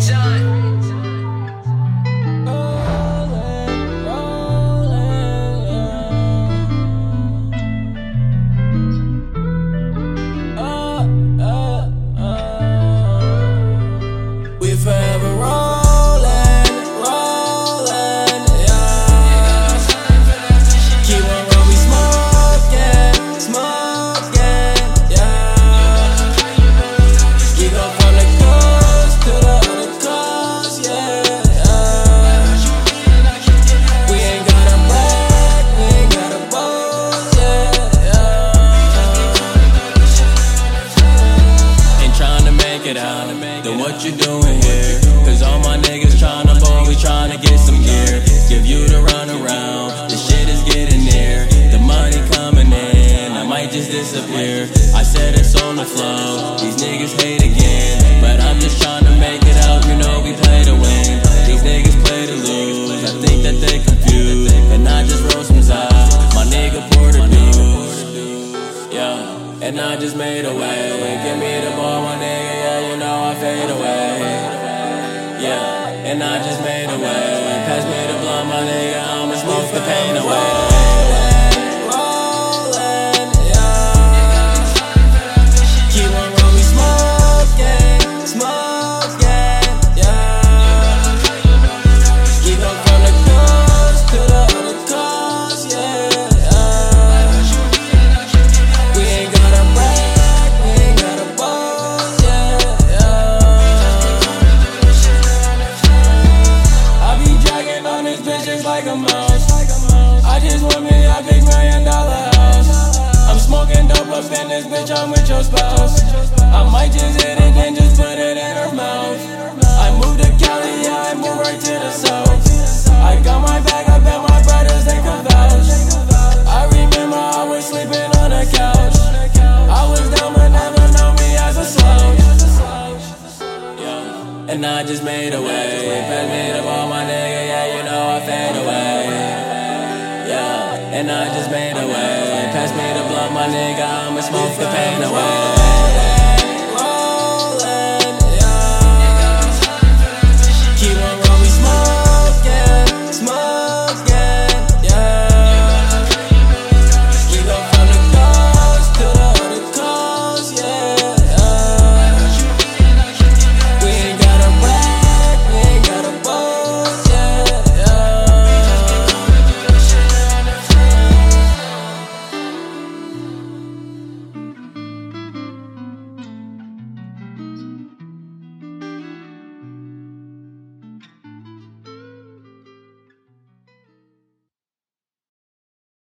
John. what you doing. And I just made a way. Give me the ball, my nigga, yeah, you know I fade away. Yeah, and I just made a way. Pass me the blunt, my nigga, I'ma smoke the pain away. Like a mouse. I just want me a big million dollar house. I'm smoking dope up in this bitch, I'm with your spouse. I might just hit it and just put it in her mouth. I moved to Cali, yeah, I moved right to the south. I got my bag, I bet my brothers they could vouch. I remember I was sleeping on the couch. I was down, but never know me as a slouch. Yeah. And I just made a way. Pass me the ball, my nigga, and I just made a way. Pass me the blunt, my nigga, I'ma smoke the pain away.